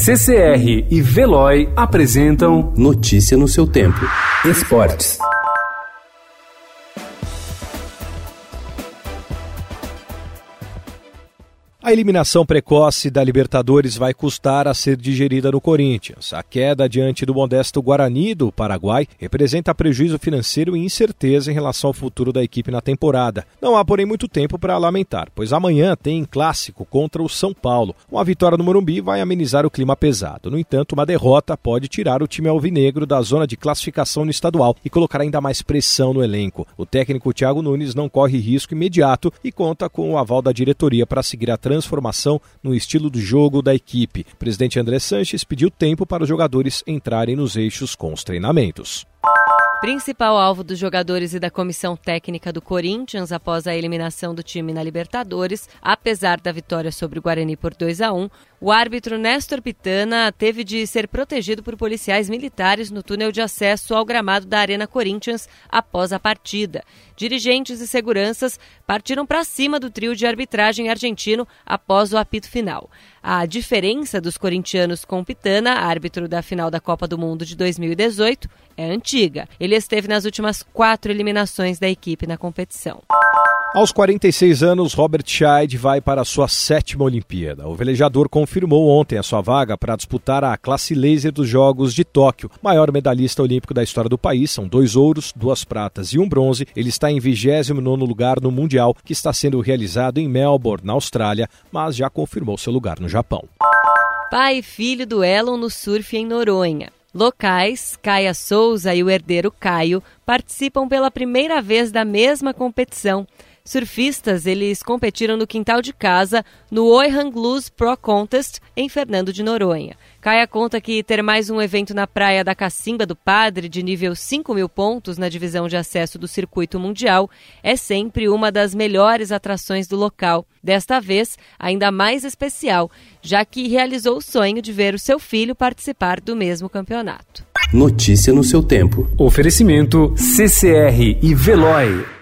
CCR e Veloy apresentam Notícia no seu tempo. Esportes. A eliminação precoce da Libertadores vai custar a ser digerida no Corinthians. A queda diante do modesto Guarani do Paraguai representa prejuízo financeiro e incerteza em relação ao futuro da equipe na temporada. Não há, porém, muito tempo para lamentar, pois amanhã tem clássico contra o São Paulo. Uma vitória no Morumbi vai amenizar o clima pesado. No entanto, uma derrota pode tirar o time alvinegro da zona de classificação no estadual e colocar ainda mais pressão no elenco. O técnico Thiago Nunes não corre risco imediato e conta com o aval da diretoria para seguir a transição transformação no estilo do jogo da equipe. O presidente André Sanches pediu tempo para os jogadores entrarem nos eixos com os treinamentos. Principal alvo dos jogadores e da comissão técnica do Corinthians após a eliminação do time na Libertadores, apesar da vitória sobre o Guarani por 2 a 1, o árbitro Néstor Pitana teve de ser protegido por policiais militares no túnel de acesso ao gramado da Arena Corinthians após a partida. Dirigentes e seguranças partiram para cima do trio de arbitragem argentino após o apito final. A diferença dos corintianos com Pitana, árbitro da final da Copa do Mundo de 2018, é antiga. Ele esteve nas últimas quatro eliminações da equipe na competição. Aos 46 anos, Robert Scheid vai para a sua sétima Olimpíada. O velejador confirmou ontem a sua vaga para disputar a classe laser dos Jogos de Tóquio. Maior medalhista olímpico da história do país, são dois ouros, duas pratas e um bronze. Ele está em 29 lugar no Mundial, que está sendo realizado em Melbourne, na Austrália, mas já confirmou seu lugar no Japão. Pai e filho duelam no surf em Noronha. Locais, Caia Souza e o herdeiro Caio participam pela primeira vez da mesma competição surfistas eles competiram no quintal de casa no Oihan Blues Pro Contest em Fernando de Noronha. Caia conta que ter mais um evento na praia da Cacimba do Padre de nível 5 mil pontos na divisão de acesso do circuito mundial é sempre uma das melhores atrações do local. Desta vez, ainda mais especial, já que realizou o sonho de ver o seu filho participar do mesmo campeonato. Notícia no seu tempo. Oferecimento CCR e Veloy.